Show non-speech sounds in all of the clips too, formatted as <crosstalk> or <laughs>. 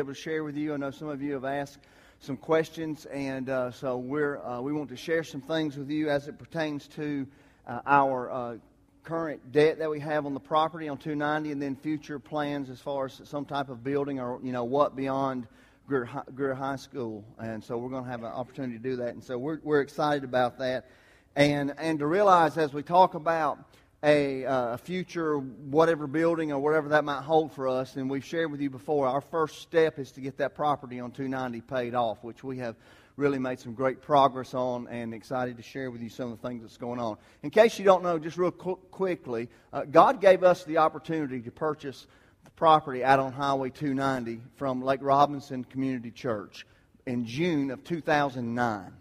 able to share with you. I know some of you have asked some questions, and uh, so we're uh, we want to share some things with you as it pertains to uh, our uh, current debt that we have on the property on 290, and then future plans as far as some type of building or you know what beyond Greer High, Greer High School. And so we're going to have an opportunity to do that, and so we're we're excited about that, and and to realize as we talk about a, uh, future whatever building or whatever that might hold for us. And we've shared with you before, our first step is to get that property on 290 paid off, which we have really made some great progress on and excited to share with you some of the things that's going on. In case you don't know, just real qu- quickly, uh, God gave us the opportunity to purchase the property out on Highway 290 from Lake Robinson Community Church in June of 2009.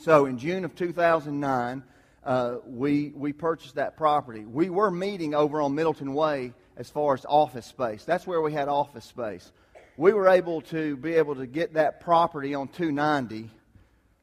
So in June of 2009, uh, we, we purchased that property. We were meeting over on Middleton Way as far as office space. That's where we had office space. We were able to be able to get that property on 290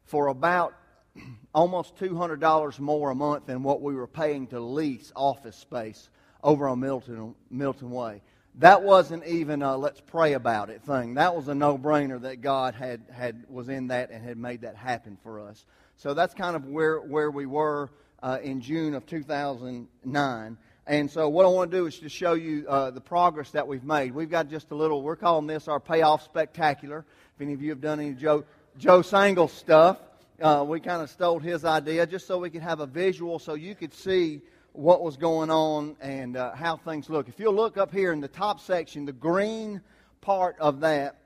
for about <clears throat> almost $200 more a month than what we were paying to lease office space over on Milton, Milton Way. That wasn't even a let's pray about it thing. That was a no-brainer that God had, had was in that and had made that happen for us. So that's kind of where, where we were uh, in June of 2009. And so what I want to do is to show you uh, the progress that we've made. We've got just a little, we're calling this our payoff spectacular. If any of you have done any Joe, Joe Sangl stuff, uh, we kind of stole his idea just so we could have a visual so you could see what was going on and uh, how things look. If you'll look up here in the top section, the green part of that,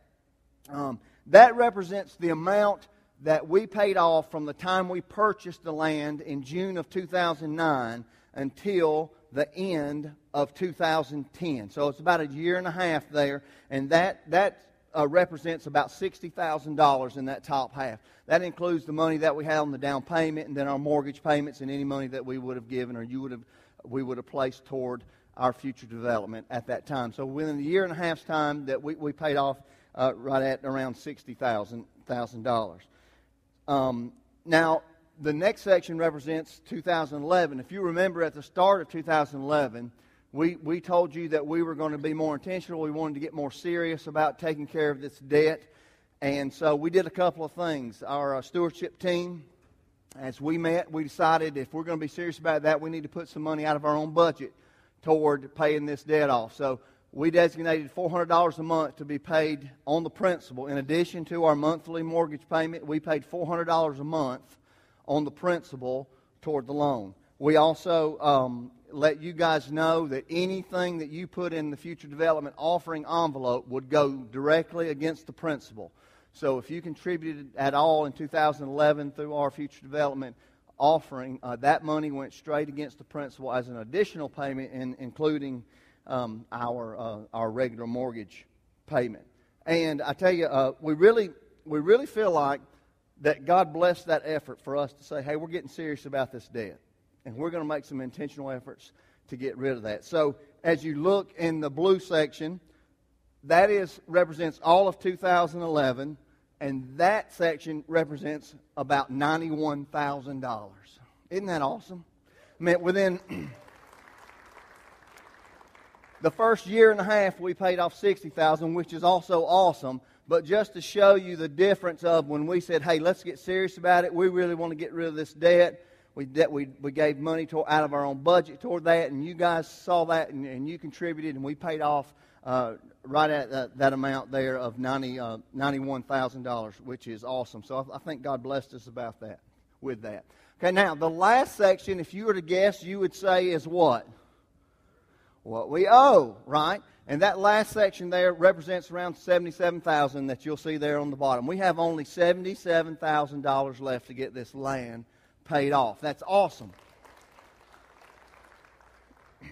um, that represents the amount that we paid off from the time we purchased the land in June of 2009 until the end of 2010. So it's about a year and a half there, and that, that uh, represents about $60,000 in that top half. That includes the money that we had on the down payment and then our mortgage payments and any money that we would have given or you would have, we would have placed toward our future development at that time. So within a year and a half's time that we, we paid off uh, right at around $60,000. Um, now, the next section represents 2011. If you remember at the start of 2011, we, we told you that we were going to be more intentional. We wanted to get more serious about taking care of this debt. And so we did a couple of things. Our uh, stewardship team, as we met, we decided if we're going to be serious about that, we need to put some money out of our own budget toward paying this debt off. So we designated $400 a month to be paid on the principal. In addition to our monthly mortgage payment, we paid $400 a month on the principal toward the loan. We also um, let you guys know that anything that you put in the future development offering envelope would go directly against the principal. So if you contributed at all in 2011 through our future development offering, uh, that money went straight against the principal as an additional payment, in, including um, our, uh, our regular mortgage payment. And I tell you, uh, we, really, we really feel like that God blessed that effort for us to say, hey, we're getting serious about this debt. And we're going to make some intentional efforts to get rid of that. So as you look in the blue section, that is represents all of 2011, and that section represents about $91,000. Isn't that awesome? I mean, within <clears throat> the first year and a half, we paid off 60000 which is also awesome. But just to show you the difference of when we said, hey, let's get serious about it, we really want to get rid of this debt. We, we, we gave money to, out of our own budget toward that, and you guys saw that, and, and you contributed, and we paid off uh, right at that, that, amount there of 90, uh, $91,000, which is awesome. So I, I think God blessed us about that, with that. Okay, now, the last section, if you were to guess, you would say is what? What we owe, right? And that last section there represents around 77,000 that you'll see there on the bottom. We have only $77,000 left to get this land paid off. That's awesome. <clears throat>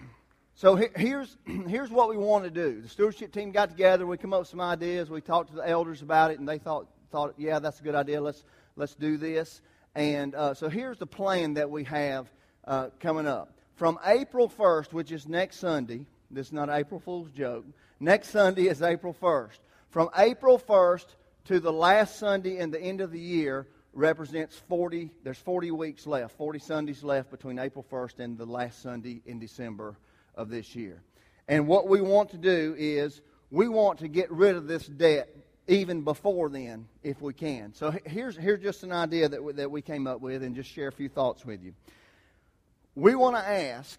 So here's, <clears throat> here's what we want to do. The stewardship team got together. We come up with some ideas. We talked to the elders about it, and they thought, thought yeah, that's a good idea. Let's, let's do this. And uh, so here's the plan that we have uh, coming up from April 1st, which is next Sunday, this is not April Fool's joke. Next Sunday is April 1st. From April 1st to the last Sunday in the end of the year represents 40, there's 40 weeks left, 40 Sundays left between April 1st and the last Sunday in December of this year. And what we want to do is we want to get rid of this debt even before then, if we can. So here's, here's just an idea that we, that we came up with and just share a few thoughts with you. We want to ask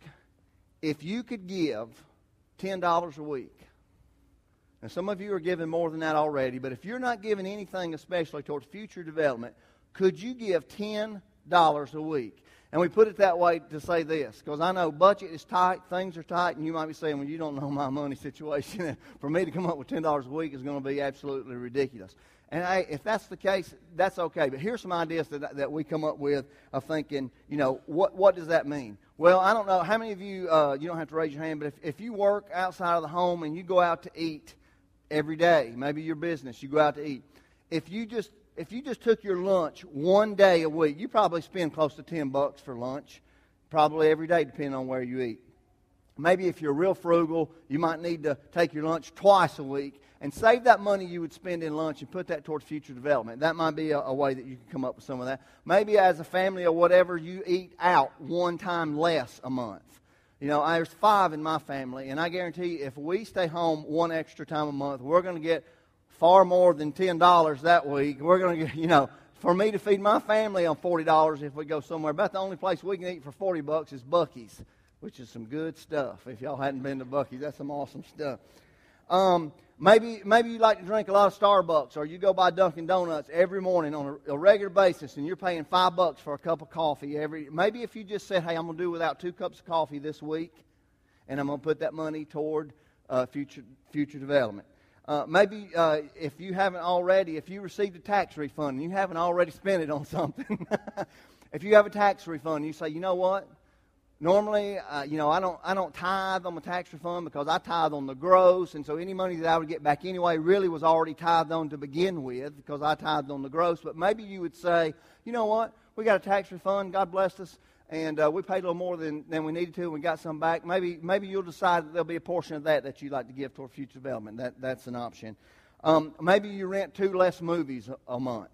if you could give $10 a week. Now, some of you are giving more than that already, but if you're not giving anything especially towards future development, could you give $10 a week? And we put it that way to say this, because I know budget is tight, things are tight, and you might be saying, well, you don't know my money <laughs> situation. <laughs> For me to come up with $10 a week is going to be absolutely ridiculous. And I, if that's the case, that's okay. But here's some ideas that, that we come up with of thinking, you know, what, what does that mean? Well, I don't know. How many of you, uh, you don't have to raise your hand, but if, if you work outside of the home and you go out to eat every day, maybe your business, you go out to eat, if you just if you just took your lunch one day a week, you probably spend close to 10 bucks for lunch, probably every day, depending on where you eat. Maybe if you're real frugal, you might need to take your lunch twice a week and save that money you would spend in lunch and put that towards future development. That might be a, a way that you can come up with some of that. Maybe as a family or whatever, you eat out one time less a month. You know, there's five in my family, and I guarantee you, if we stay home one extra time a month, we're going to get far more than $10 that week. We're going to get, you know, for me to feed my family on $40 if we go somewhere. About the only place we can eat for 40 bucks is Buc-ee's, which is some good stuff. If y'all hadn't been to Buc-ee's, that's some awesome stuff. Um, maybe, maybe you like to drink a lot of Starbucks or you go by Dunkin' Donuts every morning on a, a regular basis and you're paying five bucks for a cup of coffee every. Maybe if you just said, hey, I'm going to do without two cups of coffee this week and I'm going to put that money toward uh, future, future development. Uh, maybe uh, if you haven't already, if you received a tax refund and you haven't already spent it on <laughs> something, if you have a tax refund, you say, you know what? Normally, uh, you know, I don't, I don't tithe on my tax refund because I tithe on the gross, and so any money that I would get back anyway really was already tithed on to begin with because I tithed on the gross. But maybe you would say, you know what? We got a tax refund. God blessed us and uh, we paid a little more than, than we needed to, and we got some back. Maybe maybe you'll decide that there'll be a portion of that that you'd like to give toward future development. That that's an option. Um, maybe you rent two less movies a, a, month.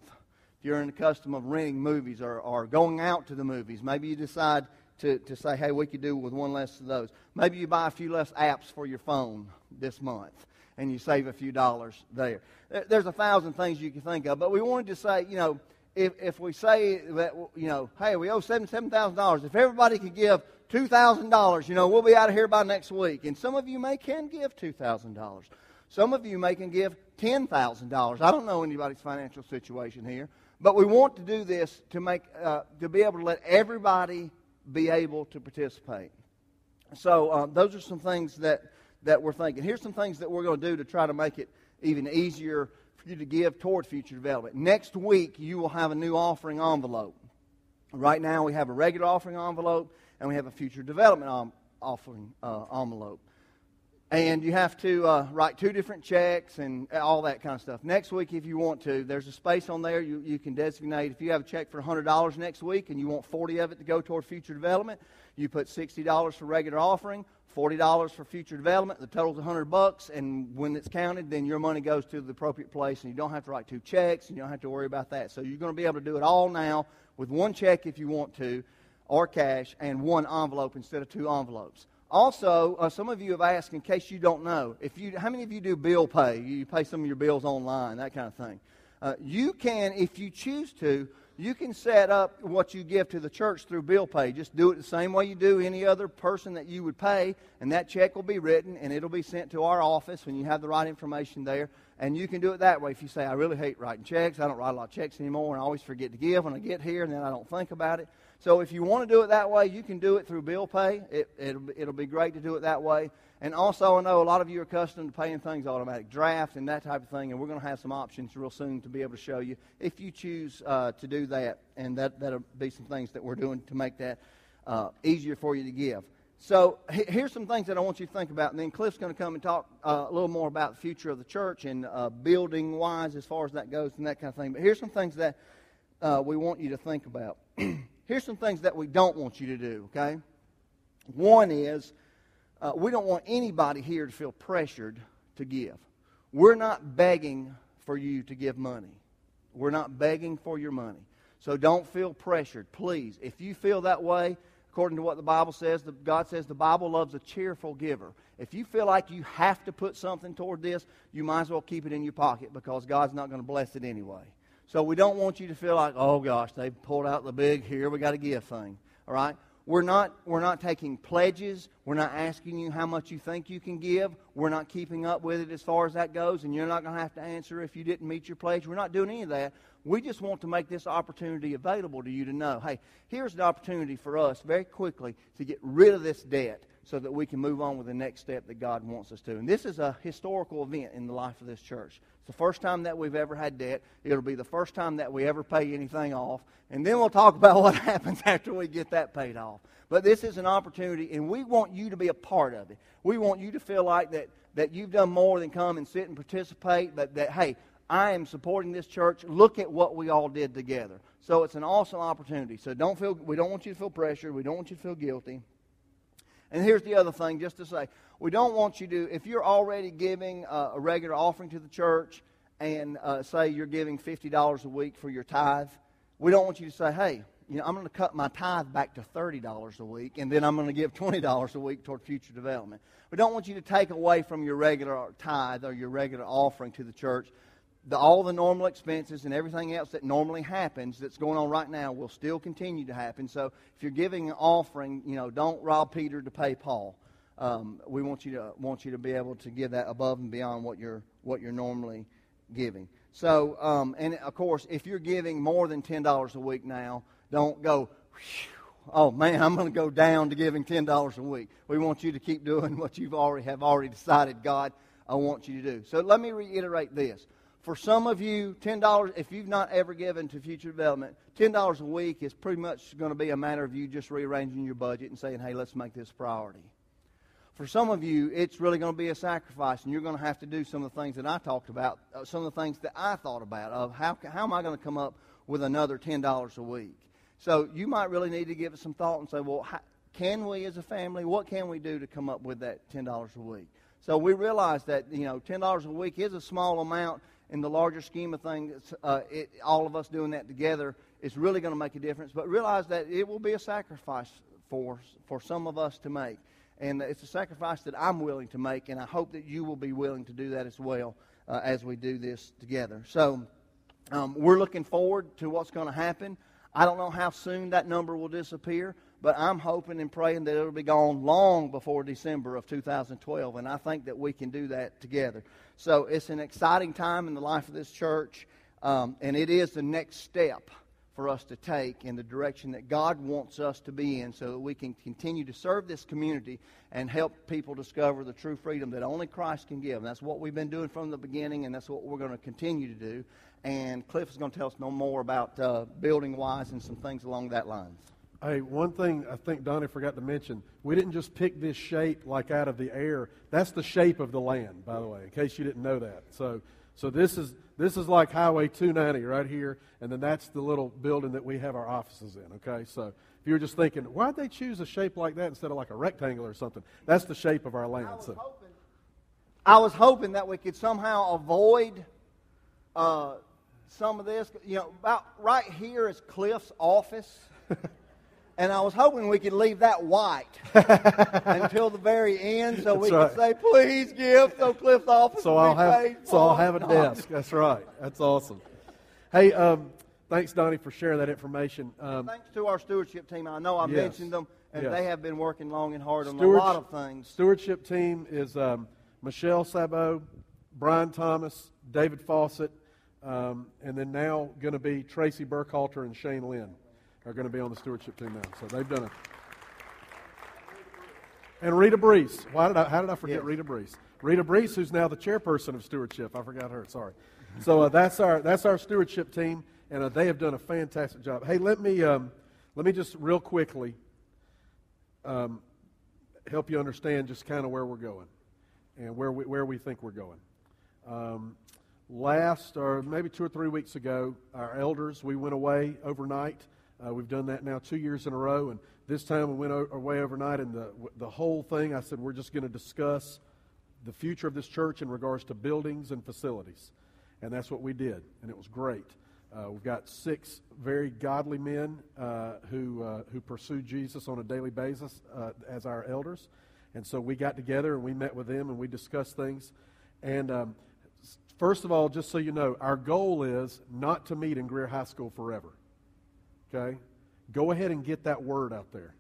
If you're in the custom of renting movies or, or going out to the movies, maybe you decide to, to say, hey, we could do with one less of those. Maybe you buy a few less apps for your phone this month and you save a few dollars there. There's a thousand things you can think of, but we wanted to say, you know, if, if we say that, you know, hey, we owe $77,000, if everybody could give $2,000, you know, we'll be out of here by next week. And some of you may can give $2,000. Some of you may can give $10,000. I don't know anybody's financial situation here. But we want to do this to make, uh, to be able to let everybody be able to participate. So um, those are some things that, that we're thinking. Here's some things that we're going to do to try to make it even easier for you to give toward future development. Next week, you will have a new offering envelope. Right now, we have a regular offering envelope and we have a future development offering uh, envelope. And you have to uh, write two different checks and all that kind of stuff. Next week, if you want to, there's a space on there you, you can designate. If you have a check for $100 next week and you want 40 of it to go toward future development, you put $60 for regular offering, $40 for future development. The total's 100 bucks, and when it's counted, then your money goes to the appropriate place, and you don't have to write two checks, and you don't have to worry about that. So you're going to be able to do it all now with one check if you want to, or cash, and one envelope instead of two envelopes. Also, uh, some of you have asked, in case you don't know, if you, how many of you do bill pay? You pay some of your bills online, that kind of thing. Uh, you can, if you choose to, you can set up what you give to the church through bill pay. Just do it the same way you do any other person that you would pay, and that check will be written and it'll be sent to our office when you have the right information there. And you can do it that way. If you say, I really hate writing checks, I don't write a lot of checks anymore, and I always forget to give when I get here, and then I don't think about it. So if you want to do it that way, you can do it through bill pay. It, it'll, it'll be great to do it that way. And also, I know a lot of you are accustomed to paying things automatic draft and that type of thing, and we're going to have some options real soon to be able to show you if you choose uh, to do that. And that, that'll be some things that we're doing to make that uh, easier for you to give. So here's some things that I want you to think about, and then Cliff's going to come and talk uh, a little more about the future of the church and uh, building wise as far as that goes and that kind of thing. But here's some things that uh, we want you to think about. <clears throat> here's some things that we don't want you to do, okay? One is uh, we don't want anybody here to feel pressured to give. We're not begging for you to give money. We're not begging for your money. So don't feel pressured, please. If you feel that way, according to what the Bible says, the, God says the Bible loves a cheerful giver. If you feel like you have to put something toward this, you might as well keep it in your pocket because God's not going to bless it anyway. So we don't want you to feel like, oh gosh, they pulled out the big here, we got to give thing. All right? We're not, we're not taking pledges. We're not asking you how much you think you can give. We're not keeping up with it as far as that goes, and you're not going to have to answer if you didn't meet your pledge. We're not doing any of that. We just want to make this opportunity available to you to know hey, here's an opportunity for us very quickly to get rid of this debt so that we can move on with the next step that God wants us to. And this is a historical event in the life of this church. It's the first time that we've ever had debt. It'll be the first time that we ever pay anything off. And then we'll talk about <laughs> what happens after we get that paid off. But this is an opportunity, and we want you to be a part of it. We want you to feel like that, that you've done more than come and sit and participate, but that, hey, I am supporting this church. Look at what we all did together. So it's an awesome opportunity. So don't feel, we don't want you to feel pressured. We don't want you to feel guilty. And here's the other thing, just to say, we don't want you to, if you're already giving a regular offering to the church and uh, say you're giving $50 a week for your tithe, we don't want you to say, hey, you know, I'm going to cut my tithe back to $30 a week, and then I'm going to give $20 a week toward future development. We don't want you to take away from your regular tithe or your regular offering to the church the, all the normal expenses and everything else that normally happens that's going on right now will still continue to happen. So if you're giving an offering, you know, don't rob Peter to pay Paul. Um, we want you to want you to be able to give that above and beyond what you're what you're normally giving. So, um, and of course, if you're giving more than ten dollars a week now, don't go. Oh man, I'm going to go down to giving ten dollars a week. We want you to keep doing <laughs> what you've already have already decided God I want you to do. So let me reiterate this. For some of you, $10, if you've not ever given to future development, $10 a week is pretty much going to be a matter of you just rearranging your budget and saying, hey, let's make this a priority. For some of you, it's really going to be a sacrifice, and you're going to have to do some of the things that I talked about, uh, some of the things that I thought about of how, how am I going to come up with another $10 a week. So you might really need to give it some thought and say, well, how, can we as a family, what can we do to come up with that $10 a week? So we realize that, you know, $10 a week is a small amount, in the larger scheme of things, uh, it, all of us doing that together is really going to make a difference. But realize that it will be a sacrifice for, for some of us to make. And it's a sacrifice that I'm willing to make, and I hope that you will be willing to do that as well uh, as we do this together. So um, we're looking forward to what's going to happen. I don't know how soon that number will disappear, but I'm hoping and praying that it'll be gone long before December of 2012, and I think that we can do that together. So it's an exciting time in the life of this church, um, and it is the next step for us to take in the direction that God wants us to be in so that we can continue to serve this community and help people discover the true freedom that only Christ can give. And that's what we've been doing from the beginning, and that's what we're going to continue to do. And Cliff is going to tell us no more about uh, building wise and some things along that line. Hey, one thing I think Donnie forgot to mention we didn't just pick this shape like out of the air. That's the shape of the land, by the way, in case you didn't know that. So, so this, is, this is like Highway 290 right here, and then that's the little building that we have our offices in, okay? So if you were just thinking, why'd they choose a shape like that instead of like a rectangle or something? That's the shape of our land. I was, so. hoping, I was hoping that we could somehow avoid uh, some of this. You know, about right here is Cliff's office. <laughs> And I was hoping we could leave that white <laughs> until the very end so That's we right. could say, please give so Cliff's office so I'll have, So I'll have a desk. That's right. That's awesome. Hey, um, thanks, Donnie, for sharing that information. Um, thanks to our stewardship team. I know I yes. mentioned them, and yes. they have been working long and hard on a lot of things. Stewardship team is um, Michelle Sabo, Brian Thomas, David Fawcett, um, and then now going to be Tracy Burkhalter and Shane Lynn are going to be on the stewardship team now. So they've done it. And Rita Brees. Why did I, how did I forget yes. Rita Brees? Rita Brees, who's now the chairperson of stewardship. I forgot her. Sorry. So uh, that's our that's our stewardship team, and uh, they have done a fantastic job. Hey, let me um, let me just real quickly um, help you understand just kind of where we're going and where we where we think we're going. Um, last, or maybe two or three weeks ago, our elders we went away overnight uh, we've done that now two years in a row, and this time we went away overnight, and the, the whole thing, I said, we're just going to discuss the future of this church in regards to buildings and facilities. And that's what we did, and it was great. Uh, we've got six very godly men uh, who, uh, who pursue Jesus on a daily basis uh, as our elders. And so we got together and we met with them and we discussed things. And um, first of all, just so you know, our goal is not to meet in Greer High School forever. Okay? Go ahead and get that word out there.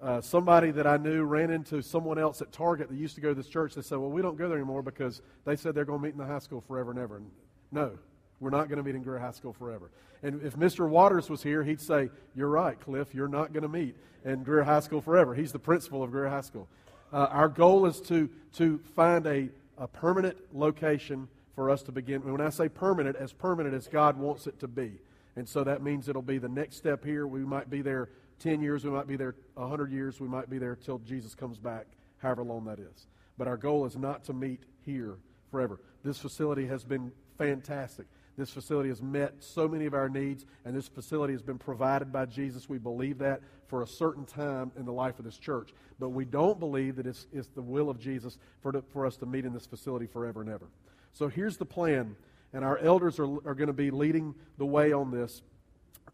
Uh, somebody that I knew ran into someone else at Target that used to go to this church. They said, Well, we don't go there anymore because they said they're going to meet in the high school forever and ever. And no, we're not going to meet in Greer High School forever. And if Mr. Waters was here, he'd say, You're right, Cliff, you're not going to meet in Greer High School forever. He's the principal of Greer High School. Uh, our goal is to, to find a, a permanent location for us to begin. When I say permanent, as permanent as God wants it to be. And so that means it'll be the next step here. We might be there 10 years, we might be there 100 years, we might be there till Jesus comes back, however long that is. But our goal is not to meet here forever. This facility has been fantastic. This facility has met so many of our needs, and this facility has been provided by Jesus. We believe that for a certain time in the life of this church. But we don't believe that it's, it's the will of Jesus for, to, for us to meet in this facility forever and ever. So here's the plan, and our elders are, are going to be leading the way on this.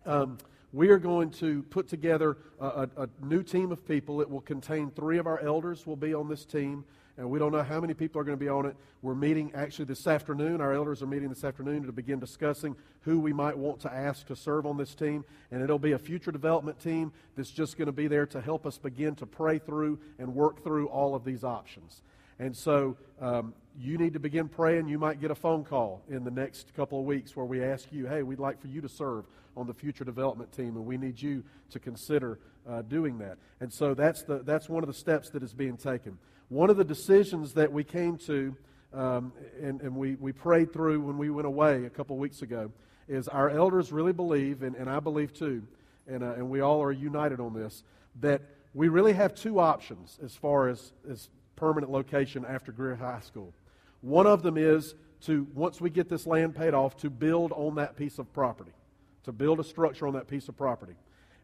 Um, we are going to put together a, a, a, new team of people. It will contain three of our elders will be on this team, and we don't know how many people are going to be on it. We're meeting actually this afternoon. Our elders are meeting this afternoon to begin discussing who we might want to ask to serve on this team, and it'll be a future development team that's just going to be there to help us begin to pray through and work through all of these options. And so um, you need to begin praying. You might get a phone call in the next couple of weeks where we ask you, hey, we'd like for you to serve on the future development team, and we need you to consider uh, doing that. And so that's, the, that's one of the steps that is being taken. One of the decisions that we came to um, and, and we, we prayed through when we went away a couple of weeks ago is our elders really believe, and, and I believe too, and, uh, and we all are united on this, that we really have two options as far as, as permanent location after Greer High School. One of them is to, once we get this land paid off, to build on that piece of property to build a structure on that piece of property.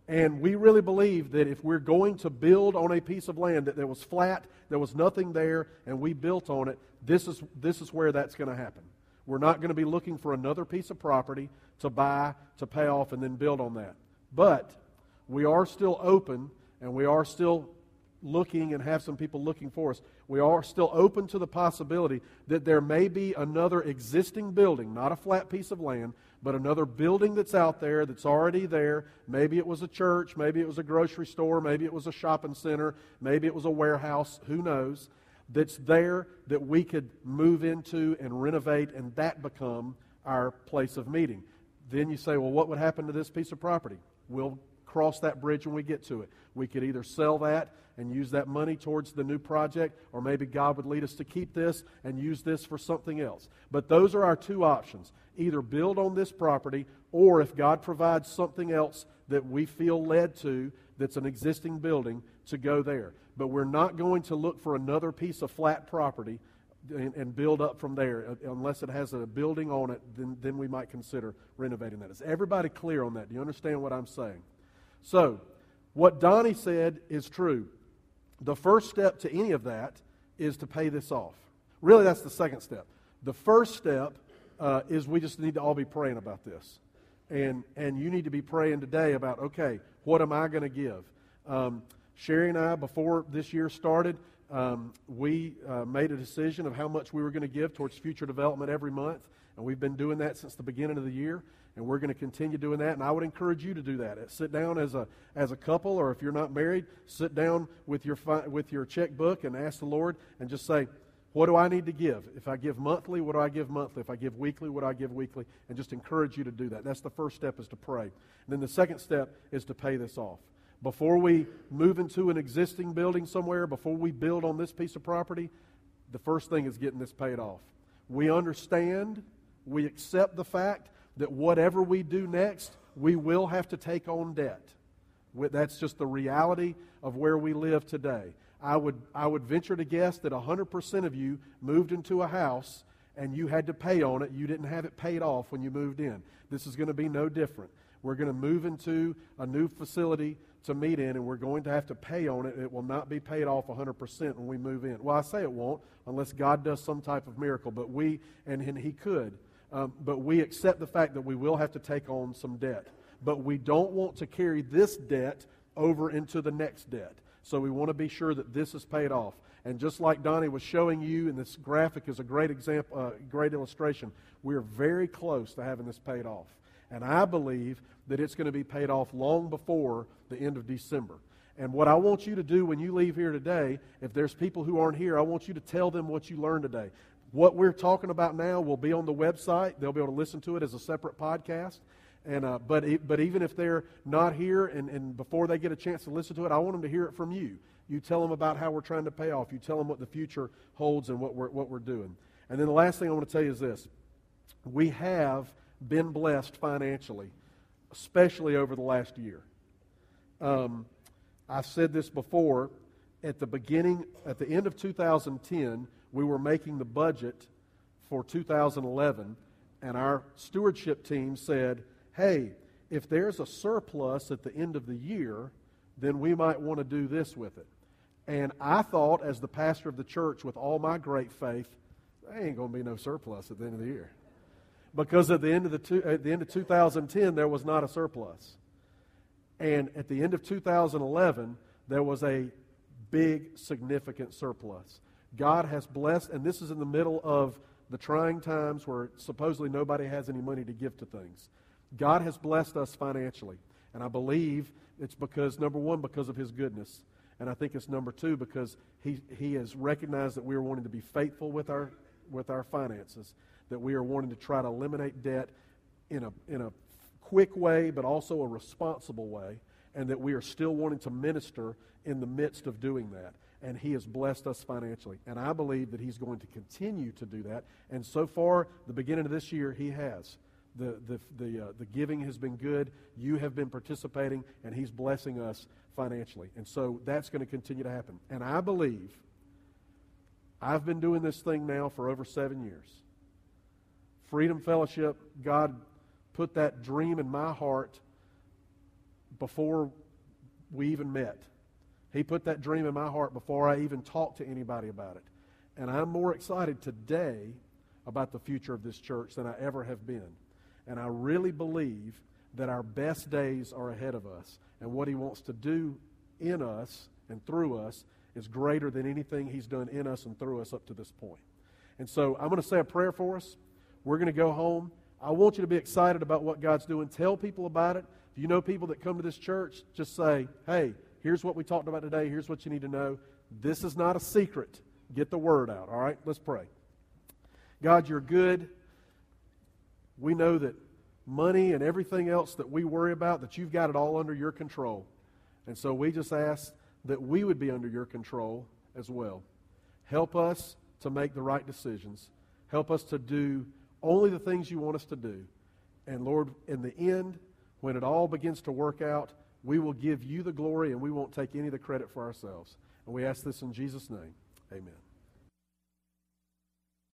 And we really believe that if we're going to build on a piece of land that, was flat, there was nothing there, and we built on it, this is, this is where that's going to happen. We're not going to be looking for another piece of property to buy, to pay off, and then build on that. But we are still open, and we are still looking and have some people looking for us. We are still open to the possibility that there may be another existing building, not a flat piece of land, but another building that's out there that's already there. Maybe it was a church, maybe it was a grocery store, maybe it was a shopping center, maybe it was a warehouse, who knows, that's there that we could move into and renovate and that become our place of meeting. Then you say, well, what would happen to this piece of property? We'll cross that bridge when we get to it. We could either sell that and use that money towards the new project, or maybe God would lead us to keep this and use this for something else. But those are our two options either build on this property, or if God provides something else that we feel led to that's an existing building, to go there. But we're not going to look for another piece of flat property and, and, build up from there. Uh, unless it has a building on it, then, then we might consider renovating that. Is everybody clear on that? Do you understand what I'm saying? So, what Donnie said is true. The first step to any of that is to pay this off. Really, that's the second step. The first step uh, is we just need to all be praying about this. And, and you need to be praying today about, okay, what am I going to give? Um, Sherry and I, before this year started, um, we uh, made a decision of how much we were going to give towards future development every month. And we've been doing that since the beginning of the year and we're going to continue doing that. And I would encourage you to do that. Sit down as a as a couple, or if you're not married, sit down with your with your checkbook and ask the Lord, and just say, "What do I need to give? If I give monthly, what do I give monthly? If I give weekly, what do I give weekly?" And just encourage you to do that. That's the first step is to pray. And then the second step is to pay this off. Before we move into an existing building somewhere, before we build on this piece of property, the first thing is getting this paid off. We understand, we accept the fact that whatever we do next, we will have to take on debt. That's just the reality of where we live today. I would, I would venture to guess that 100% of you moved into a house and you had to pay on it. You didn't have it paid off when you moved in. This is going to be no different. We're going to move into a new facility to meet in, and we're going to have to pay on it. It will not be paid off 100% when we move in. Well, I say it won't, unless God does some type of miracle, but we, and, and He could. Um, but we accept the fact that we will have to take on some debt. But we don't want to carry this debt over into the next debt. So we want to be sure that this is paid off. And just like Donnie was showing you, and this graphic is a great example, uh, great illustration, we're very close to having this paid off. And I believe that it's going to be paid off long before the end of December. And what I want you to do when you leave here today, if there's people who aren't here, I want you to tell them what you learned today. What we're talking about now will be on the website. They'll be able to listen to it as a separate podcast. And, uh, but, but even if they're not here and, and before they get a chance to listen to it, I want them to hear it from you. You tell them about how we're trying to pay off. You tell them what the future holds and what we're, what we're doing. And then the last thing I want to tell you is this we have been blessed financially, especially over the last year. Um, I've said this before. At the beginning, at the end of 2010, we were making the budget for 2011, and our stewardship team said, hey, if there's a surplus at the end of the year, then we might want to do this with it. And I thought, as the pastor of the church, with all my great faith, there ain't going to be no surplus at the end of the year. Because at the end of, the two, at the end of 2010, there was not a surplus. And at the end of 2011, there was a big, significant surplus. God has blessed, and this is in the middle of the trying times where supposedly nobody has any money to give to things. God has blessed us financially. And I believe it's because, number one, because of His goodness. And I think it's number two, because He, he has recognized that we are wanting to be faithful with our, with our finances, that we are wanting to try to eliminate debt in a, in a quick way, but also a responsible way, and that we are still wanting to minister in the midst of doing that and He has blessed us financially. And I believe that He's going to continue to do that. And so far, the beginning of this year, He has. The, the, the, uh, the giving has been good. You have been participating, and He's blessing us financially. And so that's going to continue to happen. And I believe I've been doing this thing now for over seven years. Freedom Fellowship, God put that dream in my heart before we even met. He put that dream in my heart before I even talked to anybody about it. And I'm more excited today about the future of this church than I ever have been. And I really believe that our best days are ahead of us. And what He wants to do in us and through us is greater than anything He's done in us and through us up to this point. And so I'm going to say a prayer for us. We're going to go home. I want you to be excited about what God's doing. Tell people about it. If you know people that come to this church, just say, hey, Here's what we talked about today. Here's what you need to know. This is not a secret. Get the word out, all right? Let's pray. God, you're good. We know that money and everything else that we worry about, that you've got it all under your control. And so we just ask that we would be under your control as well. Help us to make the right decisions. Help us to do only the things you want us to do. And Lord, in the end, when it all begins to work out, we will give you the glory and we won't take any of the credit for ourselves. And we ask this in Jesus' name. Amen.